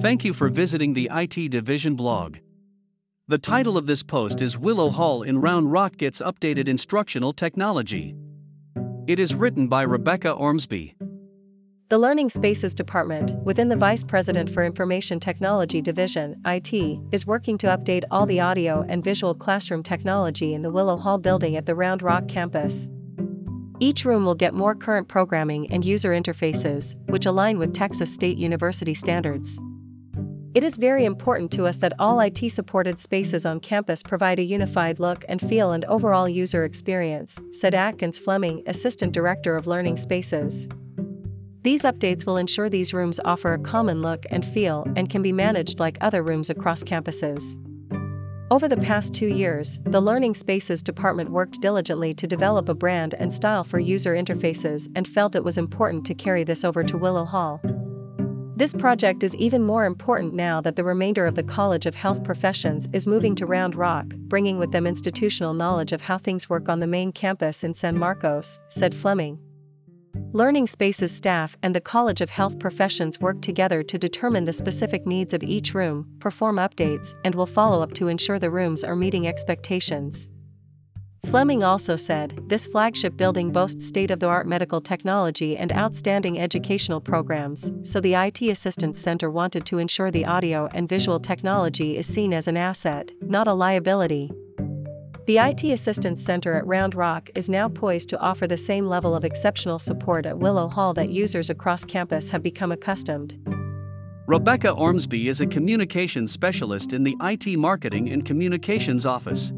Thank you for visiting the IT Division blog. The title of this post is Willow Hall in Round Rock Gets Updated Instructional Technology. It is written by Rebecca Ormsby. The Learning Spaces Department, within the Vice President for Information Technology Division, IT, is working to update all the audio and visual classroom technology in the Willow Hall building at the Round Rock campus. Each room will get more current programming and user interfaces, which align with Texas State University standards. It is very important to us that all IT supported spaces on campus provide a unified look and feel and overall user experience, said Atkins Fleming, Assistant Director of Learning Spaces. These updates will ensure these rooms offer a common look and feel and can be managed like other rooms across campuses. Over the past two years, the Learning Spaces department worked diligently to develop a brand and style for user interfaces and felt it was important to carry this over to Willow Hall. This project is even more important now that the remainder of the College of Health Professions is moving to Round Rock, bringing with them institutional knowledge of how things work on the main campus in San Marcos, said Fleming. Learning Spaces staff and the College of Health Professions work together to determine the specific needs of each room, perform updates, and will follow up to ensure the rooms are meeting expectations. Fleming also said this flagship building boasts state of the art medical technology and outstanding educational programs, so the IT Assistance Center wanted to ensure the audio and visual technology is seen as an asset, not a liability. The IT Assistance Center at Round Rock is now poised to offer the same level of exceptional support at Willow Hall that users across campus have become accustomed. Rebecca Ormsby is a communications specialist in the IT Marketing and Communications Office.